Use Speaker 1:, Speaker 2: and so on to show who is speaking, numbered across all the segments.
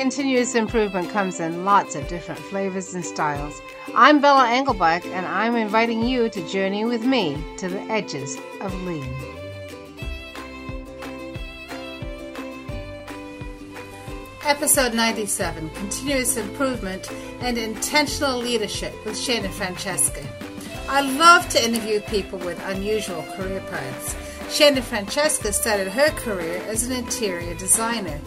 Speaker 1: Continuous improvement comes in lots of different flavors and styles. I'm Bella Englebach, and I'm inviting you to journey with me to the edges of lean. Episode 97 Continuous Improvement and Intentional Leadership with Shana Francesca. I love to interview people with unusual career paths. Shana Francesca started her career as an interior designer.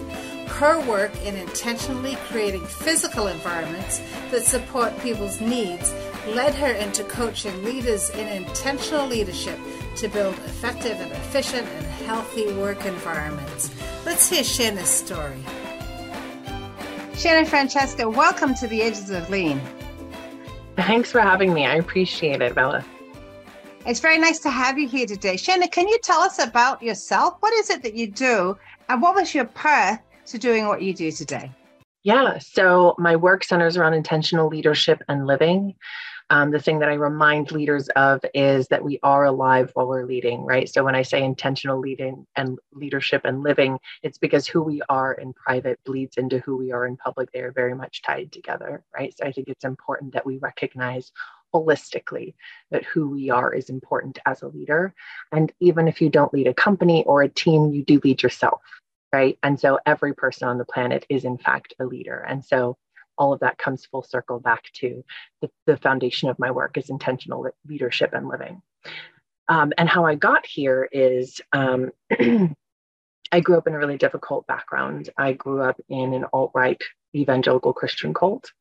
Speaker 1: Her work in intentionally creating physical environments that support people's needs led her into coaching leaders in intentional leadership to build effective and efficient and healthy work environments. Let's hear Shana's story. Shana Francesca, welcome to the Edges of Lean.
Speaker 2: Thanks for having me. I appreciate it, Bella.
Speaker 1: It's very nice to have you here today. Shana, can you tell us about yourself? What is it that you do? And what was your path to doing what you do today?
Speaker 2: Yeah, so my work centers around intentional leadership and living. Um, the thing that I remind leaders of is that we are alive while we're leading, right? So when I say intentional leading and leadership and living, it's because who we are in private bleeds into who we are in public. They are very much tied together, right? So I think it's important that we recognize holistically that who we are is important as a leader. And even if you don't lead a company or a team, you do lead yourself, right? And so every person on the planet is, in fact, a leader. And so all of that comes full circle back to the, the foundation of my work is intentional leadership and living. Um, and how I got here is um, I grew up in a really difficult background. I grew up in an alt right evangelical Christian cult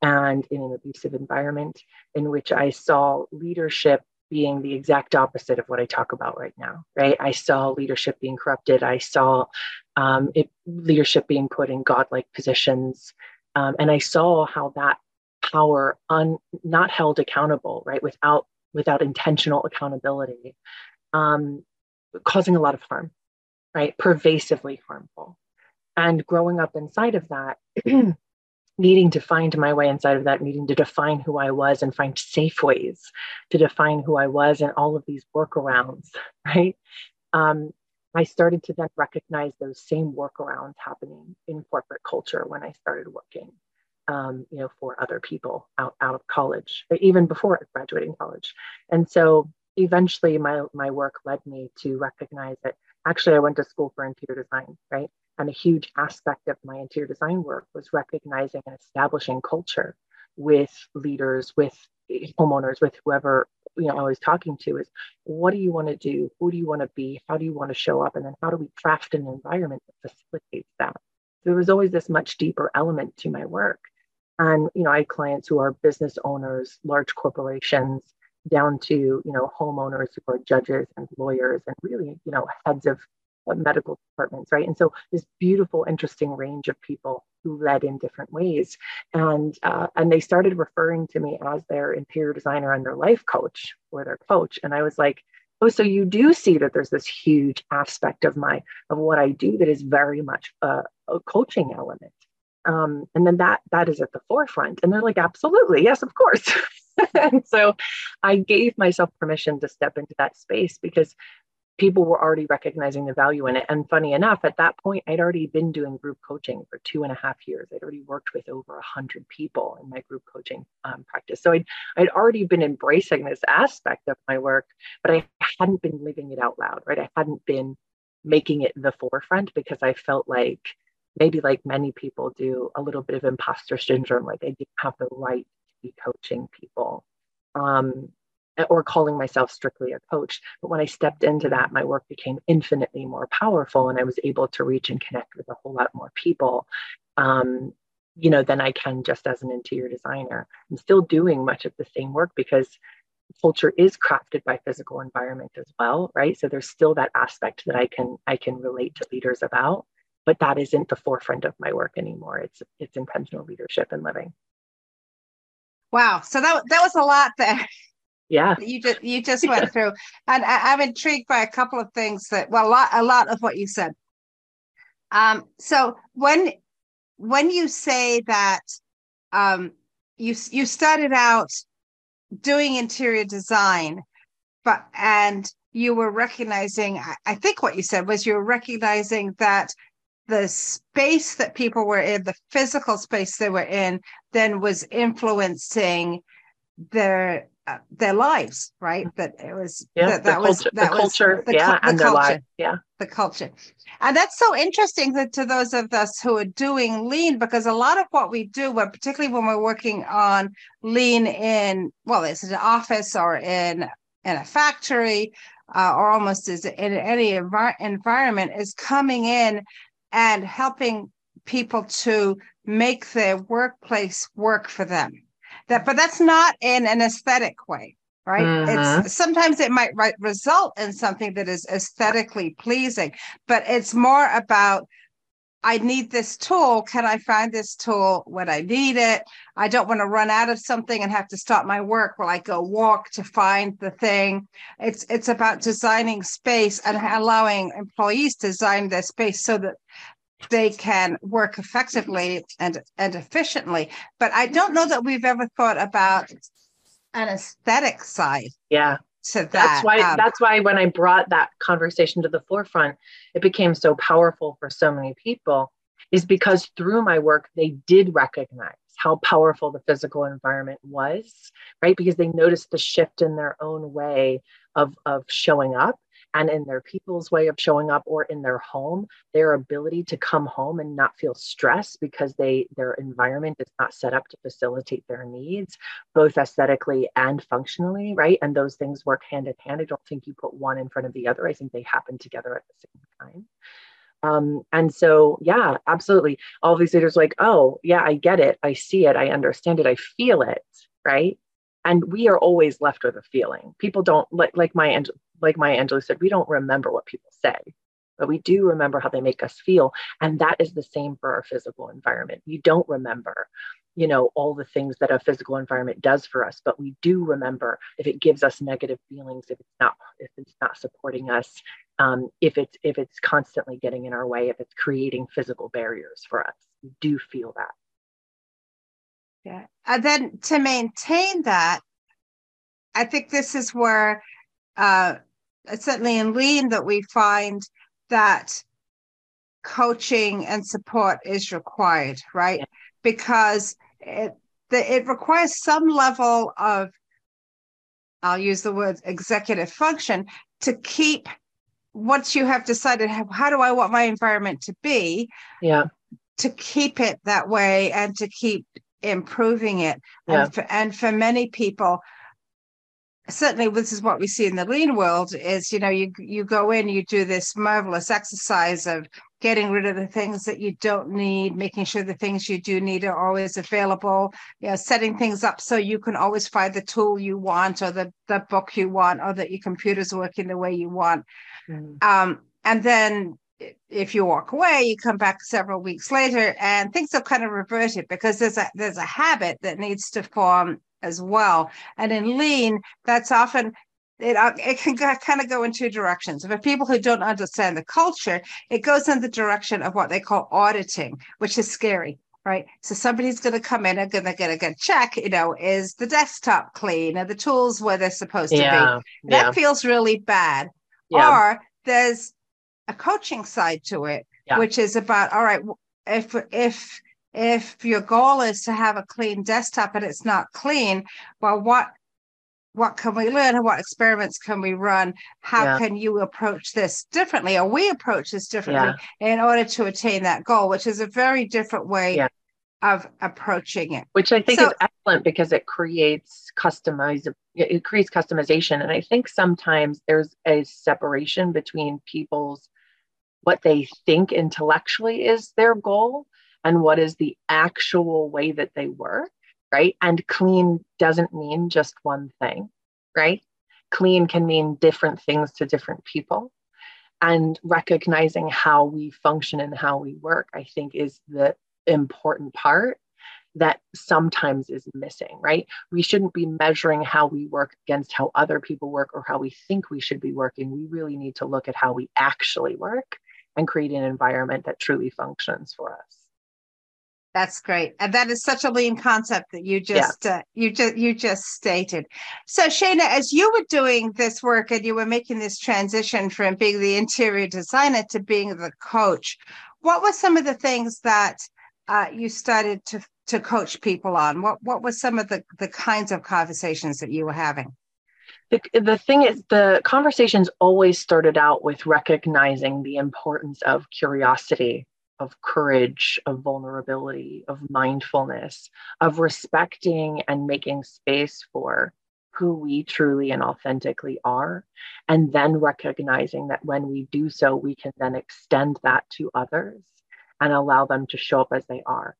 Speaker 2: and in an abusive environment in which I saw leadership being the exact opposite of what I talk about right now, right? I saw leadership being corrupted. I saw um, it, leadership being put in godlike positions. Um, and I saw how that power, un, not held accountable, right, without, without intentional accountability, um, causing a lot of harm, right? Pervasively harmful. And growing up inside of that, needing to find my way inside of that, needing to define who I was and find safe ways to define who I was and all of these workarounds, right? Um, I started to then recognize those same workarounds happening in corporate culture when I started working, um, you know, for other people out, out of college, even before graduating college. And so eventually my, my work led me to recognize that actually I went to school for interior design, right? And a huge aspect of my interior design work was recognizing and establishing culture with leaders, with homeowners, with whoever you know I was talking to is what do you want to do? Who do you want to be? How do you want to show up? And then how do we craft an environment that facilitates that? So there was always this much deeper element to my work. And you know, I had clients who are business owners, large corporations, down to you know homeowners who are judges and lawyers and really you know heads of medical departments, right? And so this beautiful, interesting range of people who led in different ways, and uh, and they started referring to me as their interior designer and their life coach or their coach, and I was like, oh, so you do see that there's this huge aspect of my of what I do that is very much a, a coaching element. Um, and then that that is at the forefront, and they're like, absolutely, yes, of course. and so I gave myself permission to step into that space because people were already recognizing the value in it. And funny enough, at that point, I'd already been doing group coaching for two and a half years. I'd already worked with over a hundred people in my group coaching um, practice. So I'd, I'd already been embracing this aspect of my work, but I hadn't been living it out loud, right? I hadn't been making it the forefront because I felt like maybe like many people do a little bit of imposter syndrome, like I didn't have the right to be coaching people. Um, or calling myself strictly a coach. But when I stepped into that, my work became infinitely more powerful and I was able to reach and connect with a whole lot more people. Um, you know, than I can just as an interior designer. I'm still doing much of the same work because culture is crafted by physical environment as well, right? So there's still that aspect that I can I can relate to leaders about, but that isn't the forefront of my work anymore. It's it's intentional leadership and living.
Speaker 1: Wow. So that that was a lot there
Speaker 2: yeah.
Speaker 1: You just you just went through and I, am intrigued by a couple of things that well a lot, a lot of what you said. Um so when when you say that um you you started out doing interior design but and you were recognizing I, I think what you said was you were recognizing that the space that people were in, the physical space they were in, then was influencing their uh, their lives, right? That it was
Speaker 2: yeah,
Speaker 1: that, that
Speaker 2: the
Speaker 1: was
Speaker 2: culture,
Speaker 1: that
Speaker 2: the
Speaker 1: was
Speaker 2: culture,
Speaker 1: the,
Speaker 2: yeah,
Speaker 1: the
Speaker 2: and their
Speaker 1: culture,
Speaker 2: life, yeah,
Speaker 1: the culture, and that's so interesting that to those of us who are doing lean, because a lot of what we do, but particularly when we're working on lean in well, it's an office or in in a factory, uh, or almost as in any envir- environment, is coming in and helping people to make their workplace work for them that but that's not in an aesthetic way right?
Speaker 2: Mhm.
Speaker 1: it's sometimes it might right, result in something that is aesthetically pleasing but it's more about i need this tool can i find this tool when i need it? I don't want to run out of something and have to stop my work while i go walk to find the thing. It's it's about designing space and allowing employees to design their space so that they can work effectively and and efficiently but i don't know that we've ever thought about an aesthetic side
Speaker 2: yeah.
Speaker 1: to that
Speaker 2: That's why.
Speaker 1: Um,
Speaker 2: that's why when I brought that conversation to the forefront, it became so powerful for so many people. Is because through my work, they did recognize how powerful the physical environment was, right? Because they noticed the shift in their own way of of showing up and in their people's way of showing up or in their home their ability to come home and not feel stressed because they their environment is not set up to facilitate their needs both aesthetically and functionally right? And those things work hand in hand. I don't think you put one in front of the other. I think they happen together at the same time. Um, and so yeah absolutely. All these leaders like oh yeah i get it. I see it. I understand it. I feel it right and we are always left with a feeling. People don't like like my like Maya Angelou said we don't remember what people say but we do remember how they make us feel. And that is the same for our physical environment. You don't remember you know all the things that a physical environment does for us but we do remember if it gives us negative feelings if it's not if it's not supporting us um, if it's if it's constantly getting in our way if it's creating physical barriers for us. We do feel that
Speaker 1: Yeah. And then to maintain that, I think this is where, uh, certainly in lean, that we find that coaching and support is required, right?
Speaker 2: Yeah.
Speaker 1: Because it the, it requires some level of, I'll use the word executive function to keep once you have decided how, how do I want my environment to be,
Speaker 2: yeah
Speaker 1: to keep it that way and to keep improving it.
Speaker 2: Yeah.
Speaker 1: And, for, and for many people, certainly this is what we see in the lean world is, you know, you, you go in, you do this marvelous exercise of getting rid of the things that you don't need, making sure the things you do need are always available, you know, setting things up so you can always find the tool you want or the, the book you want or that your computer's working the way you want.
Speaker 2: Mm.
Speaker 1: Um, and then if you walk away, you come back several weeks later, and things have kind of reverted because there's a there's a habit that needs to form as well. And in lean, that's often it, uh, it can kind of go in two directions. For people who don't understand the culture, it goes in the direction of what they call auditing, which is scary. Right. So somebody's going to come in and going to get a good check, you know, is the desktop clean? Are the tools where they're supposed to be? That
Speaker 2: yeah
Speaker 1: feels really bad
Speaker 2: yeah
Speaker 1: or there's a coaching side to it
Speaker 2: Yeah.
Speaker 1: which is about all right if if if your goal is to have a clean desktop and it's not clean well what what can we learn and what experiments can we run how
Speaker 2: Yeah.
Speaker 1: can you approach this differently or we approach this differently in order to attain that goal which is a very different way
Speaker 2: Yeah.
Speaker 1: of approaching it
Speaker 2: which I think
Speaker 1: So-
Speaker 2: is excellent because it creates customize it creates customization. And I think sometimes there's a separation between people's what they think intellectually is their goal and what is the actual way that they work, right? And clean doesn't mean just one thing, right? Clean can mean different things to different people. And recognizing how we function and how we work, I think, is the important part that sometimes is missing, right? We shouldn't be measuring how we work against how other people work or how we think we should be working. We really need to look at how we actually work and create an environment that truly functions for us.
Speaker 1: That's great, and that is such a lean concept that you just uh, you just you just stated. So, Shana, as you were doing this work and you were making this transition from being the interior designer to being the coach, what were some of the things that uh, you started to to coach people on? What what were some of the the kinds of conversations that you were having?
Speaker 2: The, the thing is, the conversations always started out with recognizing the importance of curiosity, of courage, of vulnerability, of mindfulness, of respecting and making space for who we truly and authentically are. And then recognizing that when we do so, we can then extend that to others and allow them to show up as they are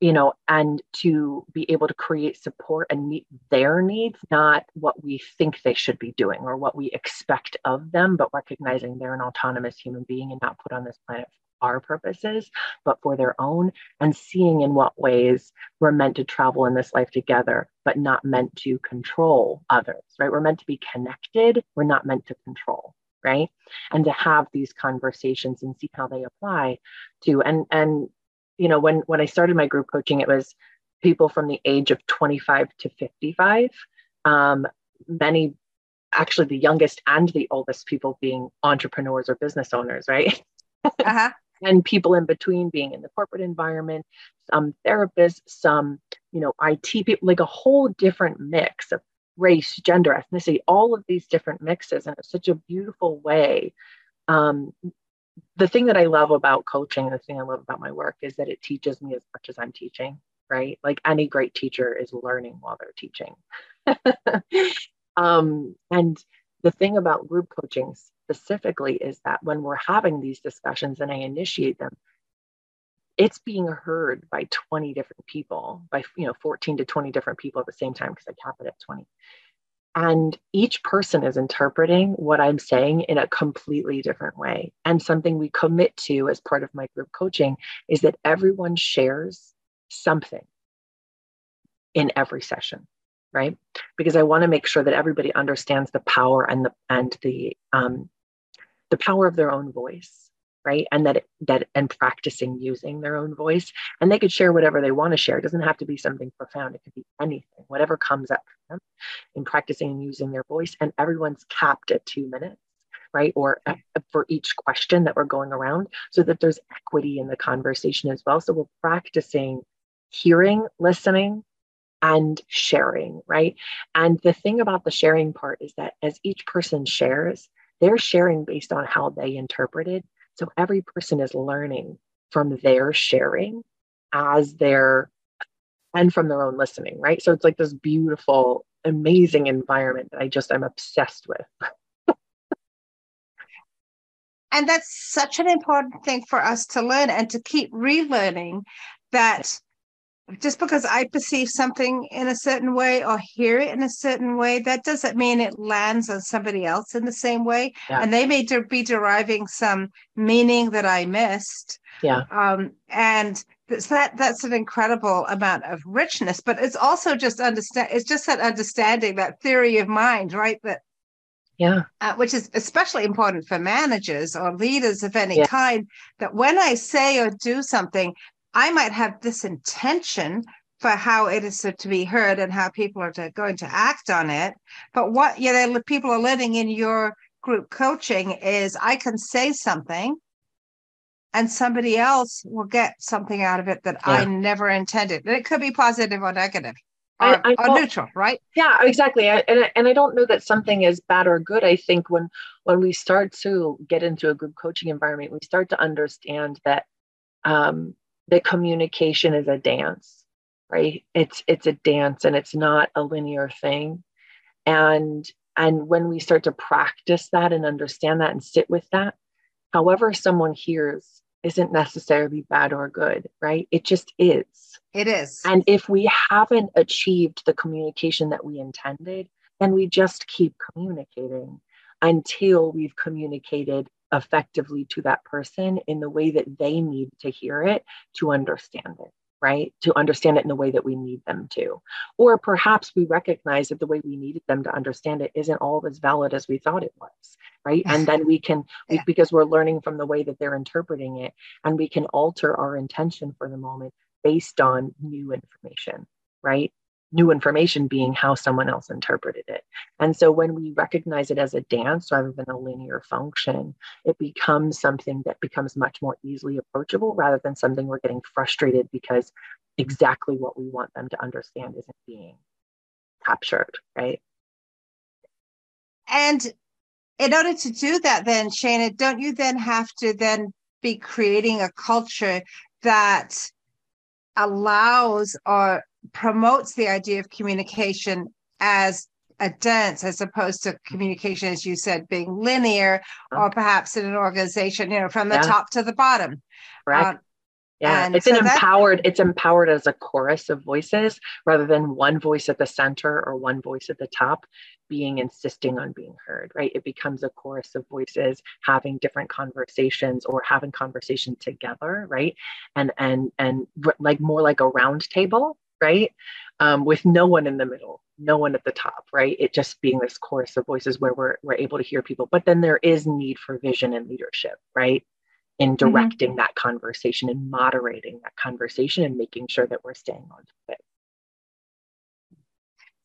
Speaker 2: you know and to be able to create support and meet their needs not what we think they should be doing or what we expect of them but recognizing they're an autonomous human being and not put on this planet for our purposes but for their own and seeing in what ways we're meant to travel in this life together but not meant to control others right? We're meant to be connected. We're not meant to control right and to have these conversations and see how they apply to and and you know when when i started my group coaching it was people from the age of 25 to 55 um, many actually the youngest and the oldest people being entrepreneurs or business owners right uh-huh. and people in between being in the corporate environment some therapists some you know it people like a whole different mix of race, gender, ethnicity, all of these different mixes. And it's such a beautiful way. Um, the thing that I love about coaching, the thing I love about my work is that it teaches me as much as I'm teaching, right? Like any great teacher is learning while they're teaching. um, and the thing about group coaching specifically is that when we're having these discussions and I initiate them, it's being heard by 20 different people by you know 14 to 20 different people at the same time because i cap it at 20 and each person is interpreting what i'm saying in a completely different way. And something we commit to as part of my group coaching is that everyone shares something in every session right? Because i want to make sure that everybody understands the power and the and the um, the power of their own voice right? And that that and practicing using their own voice. And they could share whatever they want to share. It doesn't have to be something profound. It could be anything whatever comes up for them in practicing and using their voice. And everyone's capped at two minutes right? Or uh, for each question that we're going around so that there's equity in the conversation as well. So we're practicing hearing listening and sharing right? And the thing about the sharing part is that as each person shares they're sharing based on how they interpreted so every person is learning from their sharing as their and from their own listening, right? So it's like this beautiful, amazing environment that I just I'm obsessed with.
Speaker 1: and that's such an important thing for us to learn and to keep relearning that just because I perceive something in a certain way or hear it in a certain way, that doesn't mean it lands on somebody else in the same way. Yeah. And they may de- be deriving some meaning that I missed.
Speaker 2: Yeah.
Speaker 1: Um, and that's that that's an incredible amount of richness, but it's also just understand. It's just that understanding that theory of mind, right? That
Speaker 2: yeah
Speaker 1: uh, which is especially important for managers or leaders of any yeah. kind that when i say or do something I might have this intention for how it is to be heard and how people are to, going to act on it. But what you know, people are learning in your group coaching is I can say something and somebody else will get something out of it that yeah. I never intended. And it could be positive or negative. Or, I, I or neutral, right?
Speaker 2: Yeah, exactly. I, and and I don't know that something is bad or good. I think when when we start to get into a group coaching environment, we start to understand that um, that communication is a dance right? It's it's a dance and it's not a linear thing. And and when we start to practice that and understand that and sit with that however someone hears isn't necessarily bad or good right? It just is.
Speaker 1: It is.
Speaker 2: And if we haven't achieved the communication that we intended then we just keep communicating until we've communicated effectively to that person in the way that they need to hear it to understand it right? To understand it in the way that we need them to. Or perhaps we recognize that the way we needed them to understand it isn't all as valid as we thought it was, right? And then we can, yeah. we, because we're learning from the way that they're interpreting it, and we can alter our intention for the moment based on new information, right? New information being how someone else interpreted it. And so when we recognize it as a dance rather than a linear function, it becomes something that becomes much more easily approachable rather than something we're getting frustrated because exactly what we want them to understand isn't being captured, right?
Speaker 1: And in order to do that, then, Shana, don't you then have to then be creating a culture that allows or promotes the idea of communication as a dance as opposed to communication as you said being linear or perhaps in an organization you know from the yeah. top to the bottom.
Speaker 2: Right. Um, yeah it's so an empowered it's empowered as a chorus of voices rather than one voice at the center or one voice at the top being insisting on being heard right? It becomes a chorus of voices having different conversations or having conversation together right? And and and like more like a round table right? Um, with no one in the middle, no one at the top, right? It just being this chorus of voices where we're, we're able to hear people. But then there is need for vision and leadership, right? In mm-hmm. directing mm-hmm. that conversation and moderating that conversation and making sure that we're staying on it.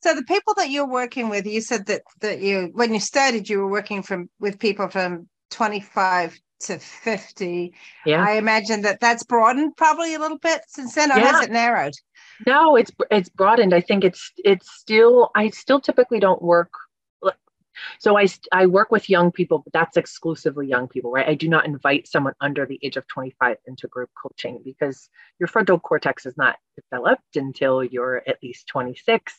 Speaker 2: So the people that you're working with, you said that that you when you started, you were working from with people from 25 to 50. Yeah. I imagine that that's broadened probably a little bit since then, or yeah. has it narrowed? No, it's it's broadened. I think it's it's still I still typically don't work. So I I work with young people, but that's exclusively young people, right? I do not invite someone under the age of 25 into group coaching because your frontal cortex is not developed until you're at least 26.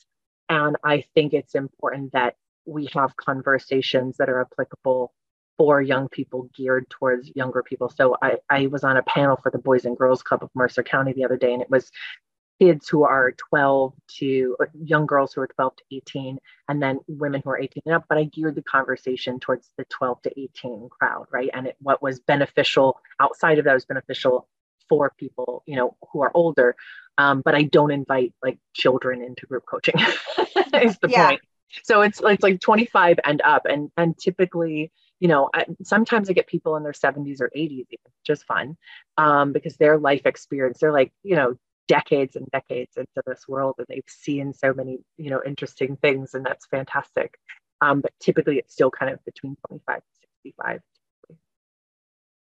Speaker 2: And I think it's important that we have conversations that are applicable for young people geared towards younger people. So I, I was on a panel for the Boys and Girls Club of Mercer County the other day, and it was kids who are 12 to young girls who are 12 to 18 and then women who are 18 and up but i geared the conversation towards the 12 to 18 crowd right? And it, what was beneficial outside of that was beneficial for people you know who are older. Um, but i don't invite like children into group coaching is the yeah. point. So it's it's like 25 and up and and typically you know I, sometimes i get people in their 70s or 80s just fun um, because their life experience they're like you know decades and decades into this world and they've seen so many you know interesting things and that's fantastic um, but typically it's still kind of between 25 and 65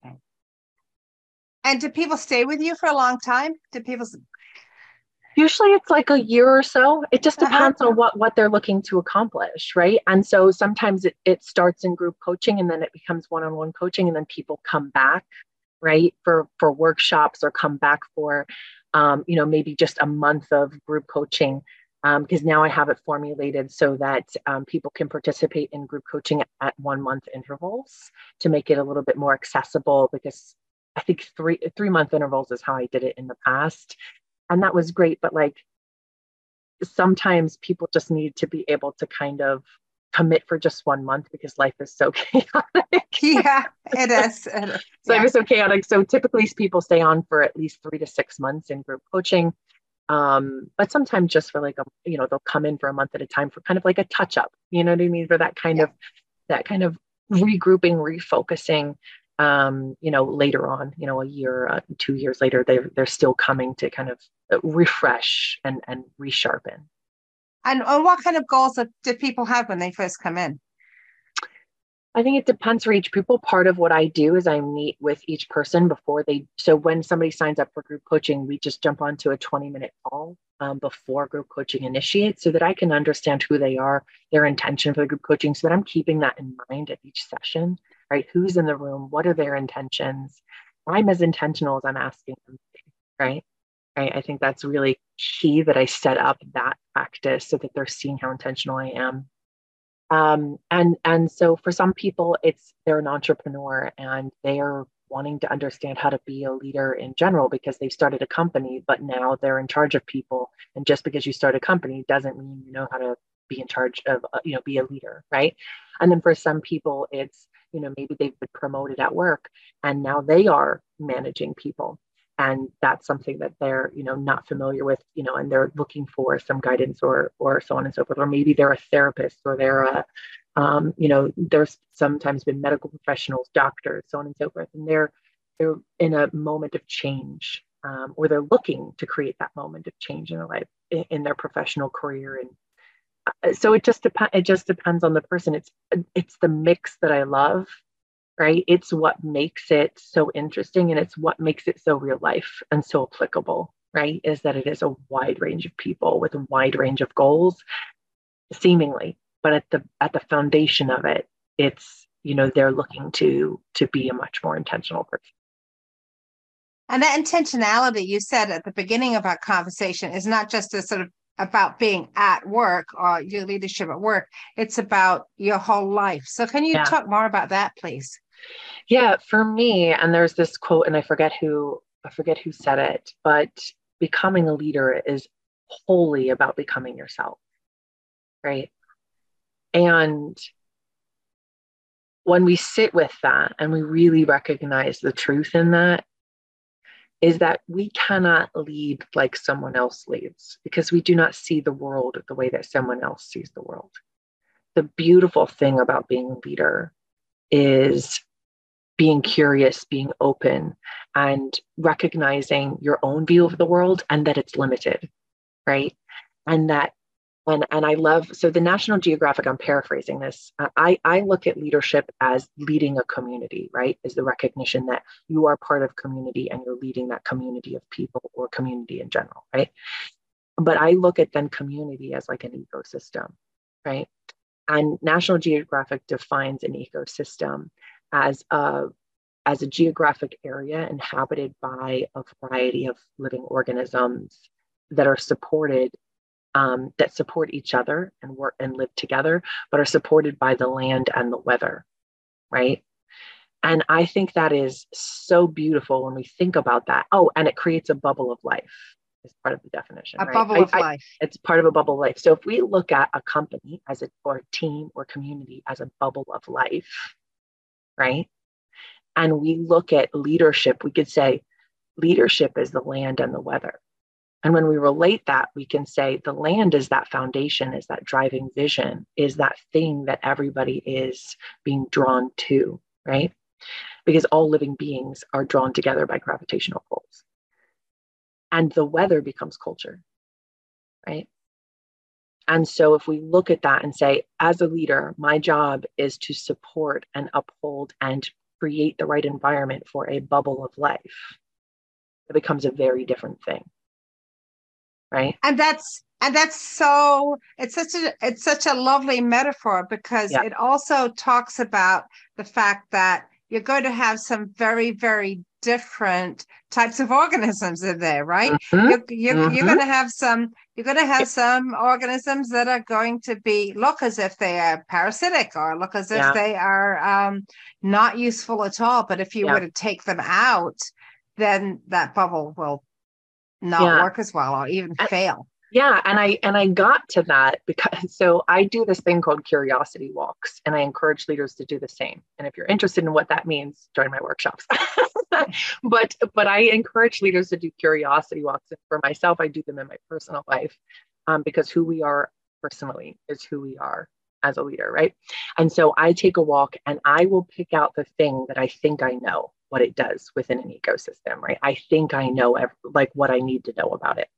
Speaker 1: okay. and do people stay with you for a long time do people
Speaker 2: usually it's like a year or so it just uh-huh. depends uh-huh. on what what they're looking to accomplish right and so sometimes it, it starts in group coaching and then it becomes one-on-one coaching and then people come back right for for workshops or come back for um, you know, maybe just a month of group coaching because um, now I have it formulated so that um, people can participate in group coaching at one month intervals to make it a little bit more accessible because I think three three month intervals is how I did it in the past. And that was great. But like sometimes people just need to be able to kind of commit for just one month because life is so chaotic.
Speaker 1: yeah, it is. It is.
Speaker 2: so yeah. life is so chaotic. So typically people stay on for at least three to six months in group coaching. Um, but sometimes just for like a, you know, they'll come in for a month at a time for kind of like a touch up, you know what I mean? For that kind yeah. of that kind of regrouping, refocusing. Um, you know, later on, you know, a year, uh, two years later, they're they're still coming to kind of refresh and and resharpen.
Speaker 1: And, and what kind of goals do people have when they first come in?
Speaker 2: I think it depends for each people. Part of what I do is I meet with each person before they. So when somebody signs up for group coaching, we just jump onto a 20 minute call um, before group coaching initiates so that I can understand who they are, their intention for the group coaching, so that I'm keeping that in mind at each session, right? Who's in the room? What are their intentions? I'm as intentional as I'm asking them, right? Right. I think that's really key that I set up that practice so that they're seeing how intentional I am. Um, and and so for some people, it's they're an entrepreneur and they are wanting to understand how to be a leader in general because they've started a company, but now they're in charge of people. And just because you start a company doesn't mean you know how to be in charge of uh, you know be a leader, right? And then for some people, it's you know maybe they've been promoted at work and now they are managing people and that's something that they're you know not familiar with you know and they're looking for some guidance or or so on and so forth or maybe they're a therapist or they're a um, you know there's sometimes been medical professionals doctors so on and so forth and they're they're in a moment of change um, or they're looking to create that moment of change in their life in, in their professional career and uh, so it just depends it just depends on the person. It's it's the mix that i love right? It's what makes it so interesting and it's what makes it so real life and so applicable right? Is that it is a wide range of people with a wide range of goals seemingly. But at the at the foundation of it it's you know they're looking to to be a much more intentional person.
Speaker 1: And that intentionality you said at the beginning of our conversation is not just a sort of about being at work or your leadership at work. It's about your whole life. So can you yeah. talk more about that please
Speaker 2: yeah for me and there's this quote and i forget who i forget who said it but becoming a leader is wholly about becoming yourself right and when we sit with that and we really recognize the truth in that is that we cannot lead like someone else leads because we do not see the world the way that someone else sees the world. The beautiful thing about being a leader is being curious, being open, and recognizing your own view of the world and that it's limited, right? And that and and i love so the national geographic i'm paraphrasing this uh, i i look at leadership as leading a community right? Is the recognition that you are part of community and you're leading that community of people or community in general right? But i look at then community as like an ecosystem right? And national geographic defines an ecosystem as a as a geographic area inhabited by a variety of living organisms that are supported um, that support each other and work and live together, but are supported by the land and the weather, right? And I think that is so beautiful when we think about that. Oh, and it creates a bubble of life is part of the definition.
Speaker 1: A
Speaker 2: right?
Speaker 1: bubble I, of life.
Speaker 2: It's part of a bubble of life. So if we look at a company as a or a team or community as a bubble of life, right? And we look at leadership, we could say leadership is the land and the weather. And when we relate that, we can say the land is that foundation, is that driving vision, is that thing that everybody is being drawn to, right? Because all living beings are drawn together by gravitational pulls. And the weather becomes culture, right? And so if we look at that and say, as a leader, my job is to support and uphold and create the right environment for a bubble of life, it becomes a very different thing right
Speaker 1: and that's and that's so it's such a it's such a lovely metaphor because yeah. it also talks about the fact that you're going to have some very very different types of organisms in there right mm-hmm. you're, you're, mm-hmm. you're going to have some you're going to have some organisms that are going to be look as if they are parasitic or look as if yeah. they are um, not useful at all but if you yeah. were to take them out then that bubble will not yeah. work as well or even and, fail
Speaker 2: yeah and i and i got to that because so i do this thing called curiosity walks and i encourage leaders to do the same and if you're interested in what that means join my workshops but but i encourage leaders to do curiosity walks and for myself i do them in my personal life um, because who we are personally is who we are as a leader right and so i take a walk and i will pick out the thing that i think i know what it does within an ecosystem, right? I think I know every, like what I need to know about it.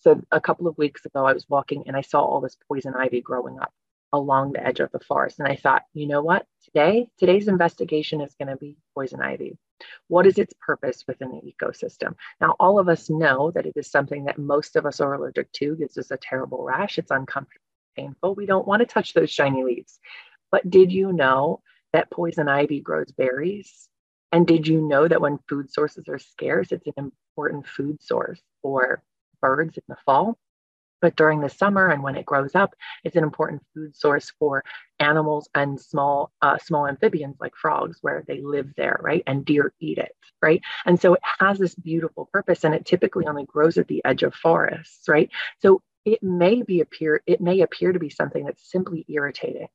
Speaker 2: So a couple of weeks ago, I was walking and I saw all this poison ivy growing up along the edge of the forest. And I thought, you know what? Today, today's investigation is going to be poison ivy. What is its purpose within the ecosystem? Now, all of us know that it is something that most of us are allergic to, gives us a terrible rash. It's uncomfortable, painful. We don't want to touch those shiny leaves. But did you know that poison ivy grows berries? And did you know that when food sources are scarce, it's an important food source for birds in the fall? But during the summer and when it grows up, it's an important food source for animals and small uh, small amphibians like frogs, where they live there, right? And deer eat it, right? And so it has this beautiful purpose, and it typically only grows at the edge of forests, right? So it may be appear it may appear to be something that's simply irritating,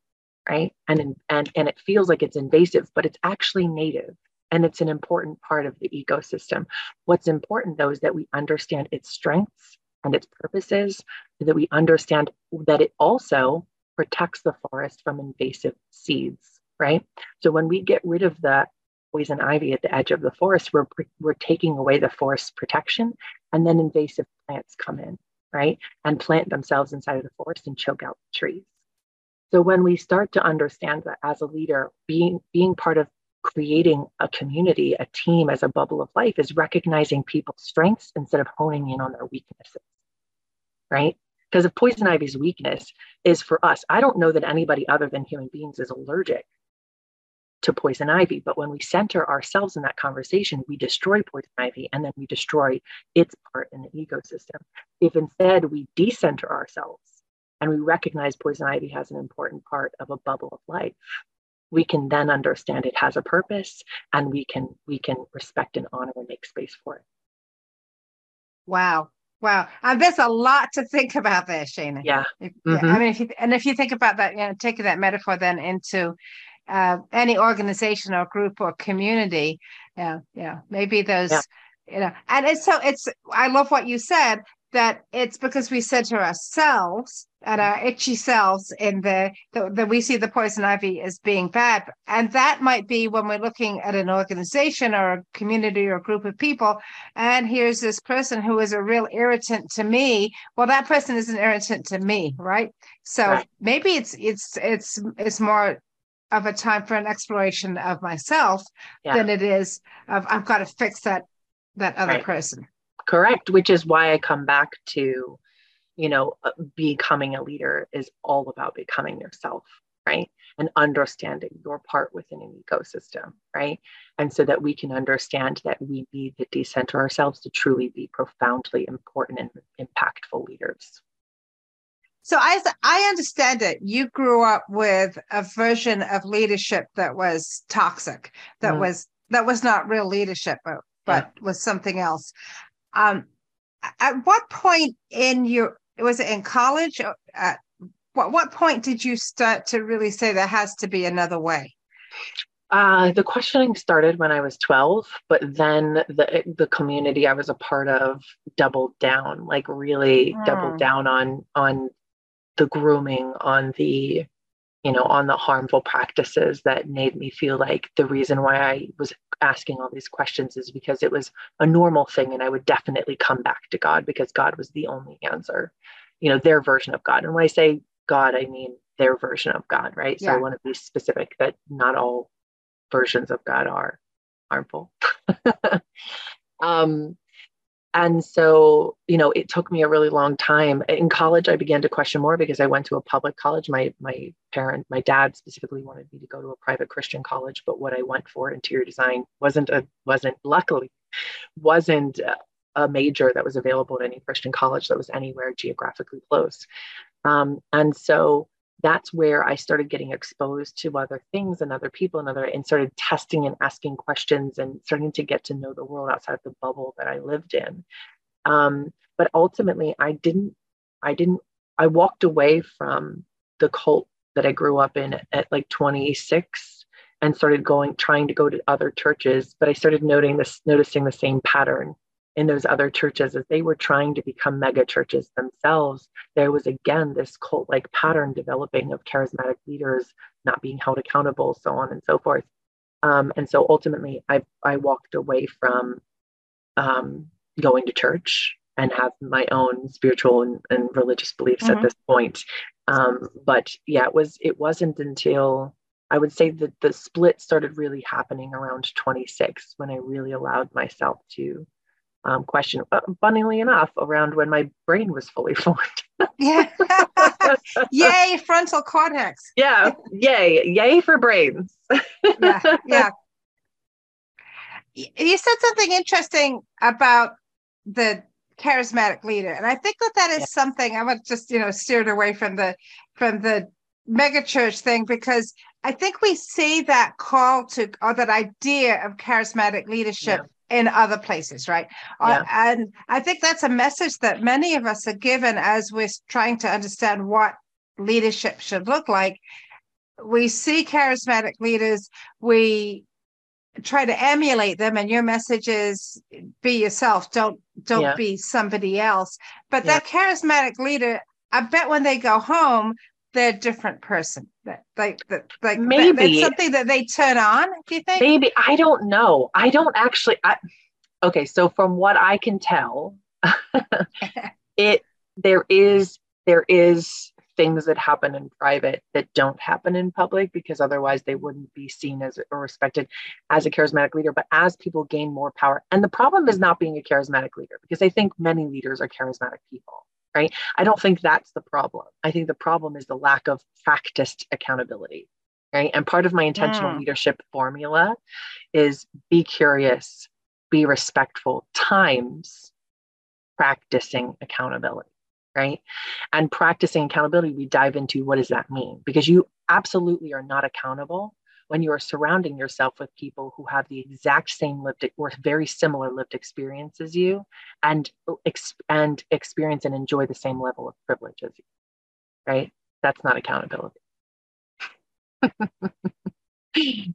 Speaker 2: right? And and and it feels like it's invasive, but it's actually native and it's an important part of the ecosystem. What's important though is that we understand its strengths and its purposes, so that we understand that it also protects the forest from invasive seeds, right? So when we get rid of the poison ivy at the edge of the forest, we're, we're taking away the forest protection, and then invasive plants come in. right? And plant themselves inside of the forest and choke out the trees. So when we start to understand that as a leader, being being part of creating a community, a team as a bubble of life is recognizing people's strengths instead of honing in on their weaknesses. Right? Because if poison ivy's weakness is for us, I don't know that anybody other than human beings is allergic to poison ivy. But when we center ourselves in that conversation, we destroy poison ivy and then we destroy its part in the ecosystem. If instead we decenter ourselves and we recognize poison ivy has an important part of a bubble of life, we can then understand it has a purpose and we can we can respect and honor and make space for it.
Speaker 1: Wow. Wow, and there's a lot to think about there, Shana.
Speaker 2: Yeah.
Speaker 1: If, mm-hmm. I mean, if you, and if you think about that, you know, taking that metaphor then into uh, any organization or group or community, yeah, yeah, maybe those, yeah. you know, and it's so it's. I love what you said that it's because we said to ourselves and our itchy selves in the that we see the poison ivy as being bad and that might be when we're looking at an organization or a community or a group of people and here's this person who is a real irritant to me well that person is an irritant to me right so right. maybe it's it's it's it's more of a time for an exploration of myself yeah. than it is of i've got to fix that that other right. person
Speaker 2: correct which is why i come back to you know uh, becoming a leader is all about becoming yourself right and understanding your part within an ecosystem right and so that we can understand that we need to decenter ourselves to truly be profoundly important and impactful leaders
Speaker 1: so as I understand it, you grew up with a version of leadership that was toxic, that mm. was that was not real leadership, but, but yeah. was something else. Um, at what point in your was it in college? At what what point did you start to really say there has to be another way?
Speaker 2: Uh, the questioning started when I was 12, but then the the community I was a part of doubled down, like really mm. doubled down on on the grooming, on the you know, on the harmful practices that made me feel like the reason why I was asking all these questions is because it was a normal thing and I would definitely come back to God because God was the only answer, you know, their version of God. And when I say God, I mean their version of God, right? Yeah. So I want to be specific that not all versions of God are harmful. um, and so you know it took me a really long time. In college i began to question more because i went to a public college. My my parent my dad specifically wanted me to go to a private christian college but what i went for interior design wasn't a wasn't luckily wasn't a major that was available at any christian college that was anywhere geographically close. Um, and so that's where I started getting exposed to other things and other people and other and started testing and asking questions and starting to get to know the world outside of the bubble that I lived in. Um, but ultimately, I didn't. I didn't. I walked away from the cult that I grew up in at like 26 and started going, trying to go to other churches. But I started noting this, noticing the same pattern in those other churches as they were trying to become mega churches themselves there was again this cult like pattern developing of charismatic leaders not being held accountable so on and so forth um, and so ultimately i i walked away from um, going to church and have my own spiritual and, and religious beliefs mm-hmm. at this point um, but yeah it was it wasn't until I would say that the split started really happening around 26 when I really allowed myself to um, question, uh, funnily enough, around when my brain was fully formed.
Speaker 1: yeah. yay, frontal cortex.
Speaker 2: Yeah. Yay. Yay for brains.
Speaker 1: yeah. Yeah. You said something interesting about the charismatic leader. And I think that that is yeah. something I would just, you know, steered away from the, from the megachurch thing because I think we see that call to or that idea of charismatic leadership in other places, right? Yeah. and I think that's a message that many of us are given as we're trying to understand what leadership should look like. We see charismatic leaders, we try to emulate them and your message is be yourself don't don't yeah. be somebody else but yeah. that charismatic leader i bet when they go home they're a different person. That like that like maybe that, that's something that they turn on. Do you think?
Speaker 2: Maybe I don't know. I don't actually. I, okay, so from what I can tell, it there is there is things that happen in private that don't happen in public because otherwise they wouldn't be seen as or respected as a charismatic leader but as people gain more power and the problem is not being a charismatic leader because i think many leaders are charismatic people right i don't think that's the problem i think the problem is the lack of practiced accountability right and part of my intentional mm. leadership formula is be curious be respectful times practicing accountability right? And practicing accountability, we dive into what does that mean? Because you absolutely are not accountable when you are surrounding yourself with people who have the exact same lived or very similar lived experience as you and uh, and experience and enjoy the same level of privilege as you right that's not accountability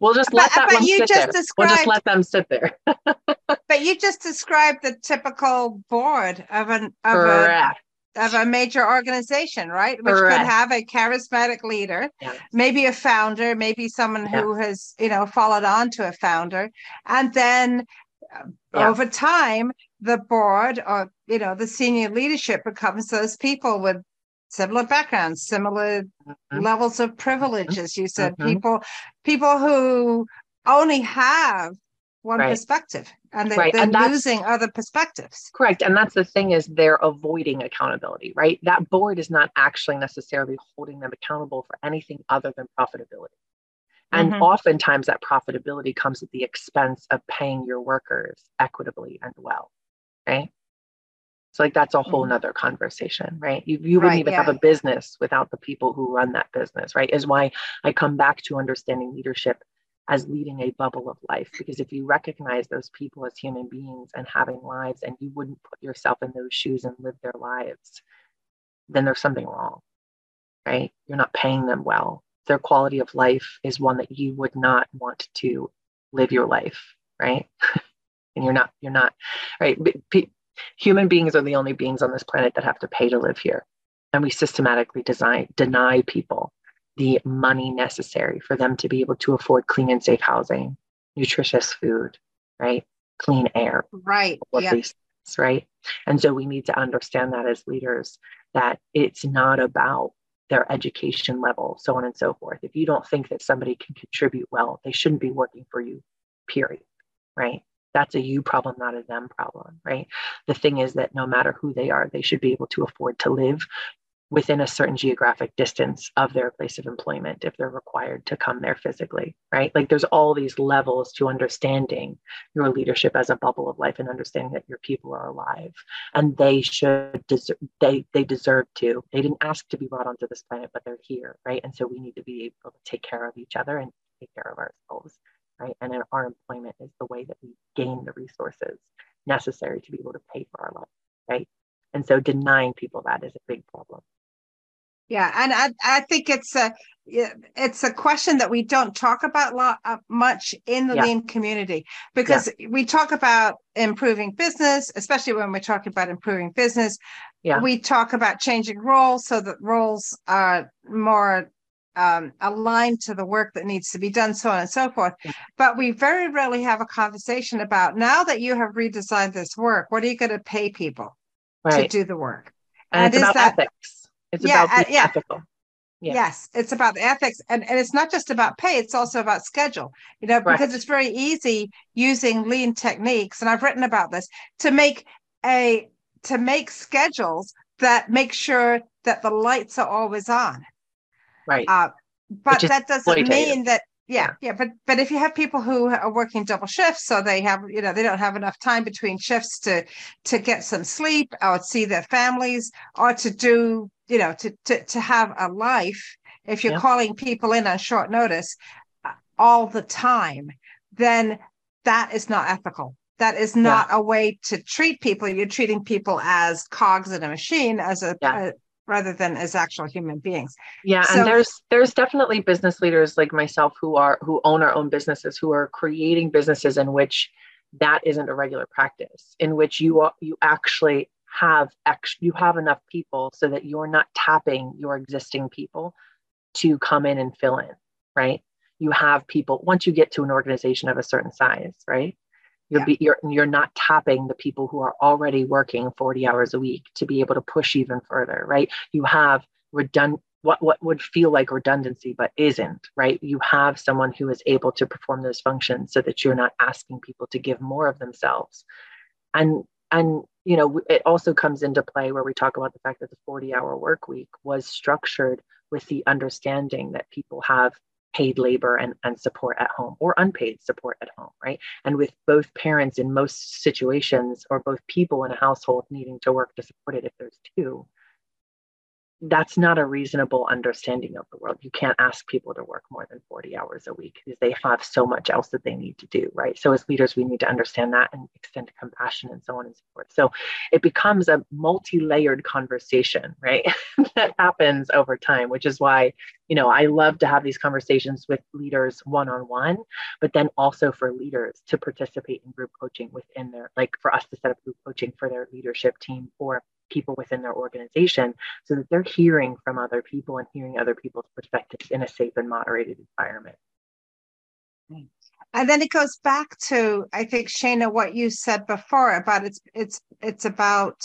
Speaker 2: we'll just let that one sit there. We'll just let them sit there.
Speaker 1: but you just described the typical board of an of Correct. Of a major organization, right? Which Correct. could have a charismatic leader, maybe a founder, maybe someone who has, you know, followed on to a founder. And then uh, yeah. over time, the board or, you know, the senior leadership becomes those people with similar backgrounds, similar mm-hmm. levels of privilege, as you said, mm-hmm. people people who only have one right. perspective and they, right. are losing other perspectives.
Speaker 2: Correct. And that's the thing is they're avoiding accountability, right? That board is not actually necessarily holding them accountable for anything other than profitability. And mm-hmm. oftentimes that profitability comes at the expense of paying your workers equitably and well, right? So like that's a whole mm-hmm. nother conversation, right? You, you wouldn't right, even yeah. have a business without the people who run that business, right? Is why I come back to understanding leadership as leading a bubble of life. Because if you recognize those people as human beings and having lives and you wouldn't put yourself in those shoes and live their lives, then there's something wrong, right? You're not paying them well. Their quality of life is one that you would not want to live your life, right? and you're not, you're not, right? human beings are the only beings on this planet that have to pay to live here. And we systematically design, deny people the money necessary for them to be able to afford clean and safe housing, nutritious food, right? Clean air.
Speaker 1: Right.
Speaker 2: yeah. Things, right. And so we need to understand that as leaders, that it's not about their education level, so on and so forth. If you don't think that somebody can contribute well, they shouldn't be working for you, period. Right that's a you problem, not a them problem, right? The thing is that no matter who they are, they should be able to afford to live within a certain geographic distance of their place of employment if they're required to come there physically, right? Like there's all these levels to understanding your leadership as a bubble of life and understanding that your people are alive and they should deserve they they deserve to. They didn't ask to be brought onto this planet, but they're here, right? And so we need to be able to take care of each other and take care of ourselves right? And our employment is the way that we gain the resources necessary to be able to pay for our life, right? And so denying people that is a big problem.
Speaker 1: Yeah, and I, I think it's a it's a question that we don't talk about lot, uh, much in the yeah. lean community because yeah. we talk about improving business, especially when we're talking about improving business. Yeah. We talk about changing roles so that roles are more um, aligned to the work that needs to be done, so on and so forth. But we very rarely have a conversation about now that you have redesigned this work, what are you going to pay people right. to do the work?
Speaker 2: And, and it's about that, ethics. It's yeah, about uh, yeah. ethical.
Speaker 1: Yeah. Yes, it's about the ethics, and, and it's not just about pay; it's also about schedule. You know, because right. it's very easy using lean techniques, and I've written about this to make a to make schedules that make sure that the lights are always on
Speaker 2: Right. Uh,
Speaker 1: but that doesn't mean that yeah yeah but but if you have people who are working double shifts so they have you know they don't have enough time between shifts to to get some sleep or see their families or to do you know to to, to have a life if you're yeah. calling people in on short notice uh, all the time then that is not ethical that is not yeah. a way to treat people you're treating people as cogs in a machine as a, yeah. a rather than as actual human beings.
Speaker 2: Yeah, so, and there's there's definitely business leaders like myself who are who own our own businesses who are creating businesses in which that isn't a regular practice in which you you actually have ex- you have enough people so that you're not tapping your existing people to come in and fill in, right? You have people once you get to an organization of a certain size, right? You're, yeah. be, you're, you're not tapping the people who are already working 40 hours a week to be able to push even further, right? You have redundant, what, what would feel like redundancy, but isn't, right? You have someone who is able to perform those functions so that you're not asking people to give more of themselves. And, and, you know, it also comes into play where we talk about the fact that the 40 hour work week was structured with the understanding that people have paid labor and, and support at home or unpaid support at home, right? And with both parents in most situations or both people in a household needing to work to support it if there's two, that's not a reasonable understanding of the world. You can't ask people to work more than 40 hours a week because they have so much else that they need to do, right? So, as leaders, we need to understand that and extend compassion and so on and so forth. So, it becomes a multi layered conversation, right? that happens over time, which is why, you know, I love to have these conversations with leaders one on one, but then also for leaders to participate in group coaching within their, like for us to set up group coaching for their leadership team or people within their organization so that they're hearing from other people and hearing other people's perspectives in a safe and moderated environment.
Speaker 1: And then it goes back to, I think, Shana, what you said before about it's it's it's about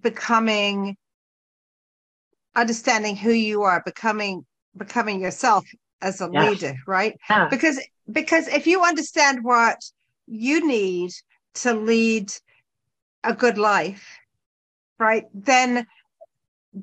Speaker 1: becoming understanding who you are, becoming becoming yourself as a yes. leader, right? Yeah. Because because if you understand what you need to lead a good life, right, then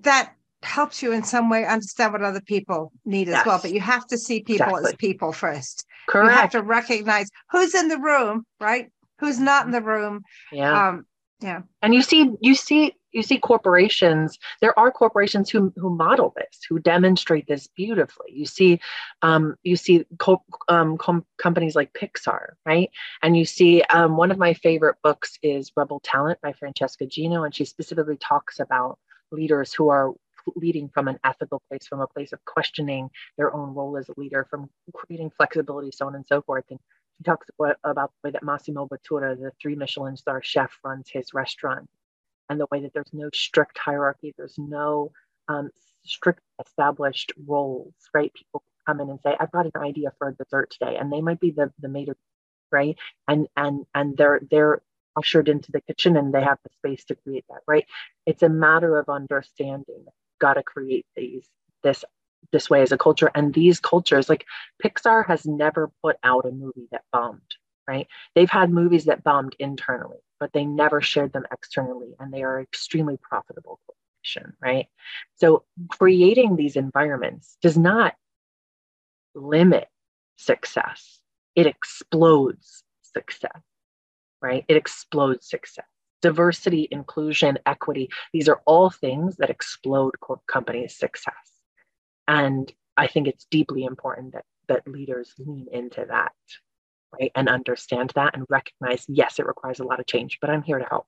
Speaker 1: that helps you in some way understand what other people need yes. as well. But you have to see people exactly. as people first. Correct. You have to recognize who's in the room, right? Who's not in the room.
Speaker 2: Yeah. Um, yeah. And you see, you see, you see corporations. There are corporations who who model this, who demonstrate this beautifully. You see, um, you see co- um, com- companies like Pixar, right? And you see um, one of my favorite books is Rebel Talent by Francesca Gino, and she specifically talks about leaders who are leading from an ethical place, from a place of questioning their own role as a leader, from creating flexibility, so on and so forth. And she talks about the way that Massimo Bottura, the three Michelin star chef, runs his restaurant and the way that there's no strict hierarchy, there's no um, strict established roles, right? People come in and say, I've got an idea for a dessert today, and they might be the, the maid, right? And and and they're they're ushered into the kitchen and they have the space to create that, right? It's a matter of understanding. Got to create these this this way as a culture, and these cultures, like Pixar, has never put out a movie that bombed, right? They've had movies that bombed internally but they never shared them externally and they are extremely profitable corporation, right? So creating these environments does not limit success. It explodes success, right? It explodes success. Diversity, inclusion, equity, these are all things that explode companies' success. And I think it's deeply important that, that leaders lean into that right? And understand that and recognize, yes, it requires a lot of change, but I'm here to help.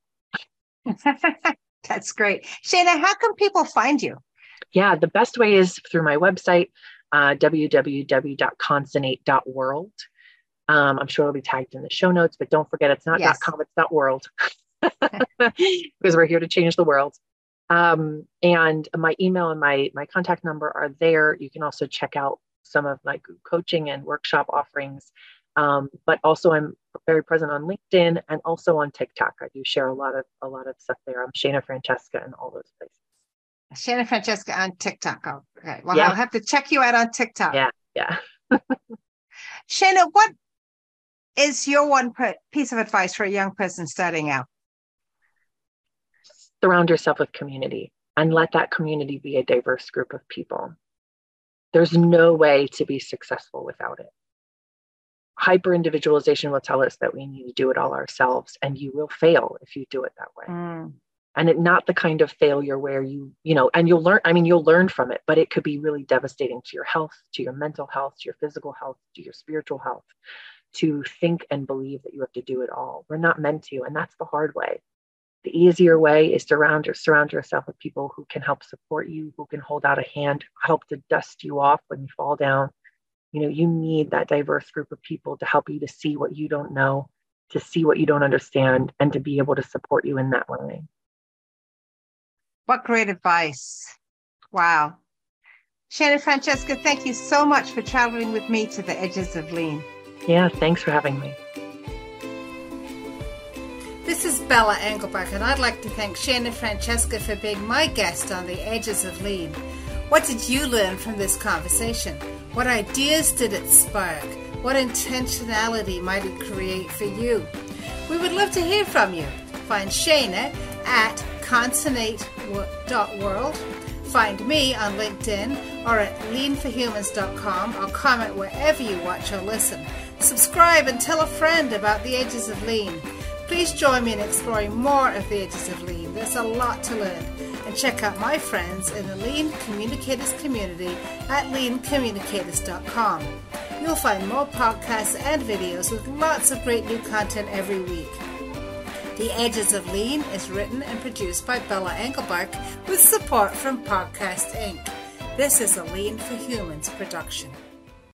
Speaker 1: That's great. Shana, how can people find you?
Speaker 2: Yeah, the best way is through my website, uh, www.concinnate.world. Um, I'm sure it'll be tagged in the show notes, but don't forget it's not yes. .com, it's .world because we're here to change the world. Um, and my email and my my contact number are there. You can also check out some of my coaching and workshop offerings um, but also I'm very present on LinkedIn and also on TikTok. I do share a lot of a lot of stuff there. I'm Shana Francesca and all those places.
Speaker 1: Shana Francesca on TikTok. Oh, okay. Well, yeah. I'll have to check you out on TikTok.
Speaker 2: Yeah, yeah.
Speaker 1: Shana, what is your one piece of advice for a young person starting out?
Speaker 2: Surround yourself with community and let that community be a diverse group of people. There's no way to be successful without it hyper individualization will tell us that we need to do it all ourselves and you will fail if you do it that way. Mm. and it not the kind of failure where you you know and you'll learn i mean you'll learn from it but it could be really devastating to your health to your mental health to your physical health to your spiritual health to think and believe that you have to do it all. We're not meant to and that's the hard way. The easier way is to surround, or surround yourself with people who can help support you, who can hold out a hand, help to dust you off when you fall down, you know you need that diverse group of people to help you to see what you don't know to see what you don't understand and to be able to support you in that way.
Speaker 1: What great advice. Wow. Shana Francesca thank you so much for traveling with me to the edges of lean.
Speaker 2: Yeah thanks for having me.
Speaker 1: This is Bella Englebach, and I'd like to thank Shana Francesca for being my guest on The Edges of Lean. What did you learn from this conversation? What ideas did it spark? What intentionality might it create for you? We would love to hear from you. Find Shana at concinnate.world. Find me on LinkedIn or at leanforhumans.com or comment wherever you watch or listen. Subscribe and tell a friend about the edges of lean. Please join me in exploring more of the edges of lean. There's a lot to learn. Check out my friends in the Lean Communicators community at leancommunicators.com. You'll find more podcasts and videos with lots of great new content every week. The Edges of Lean is written and produced by Bella Englebach with support from Podcast Inc. This is a Lean for Humans production.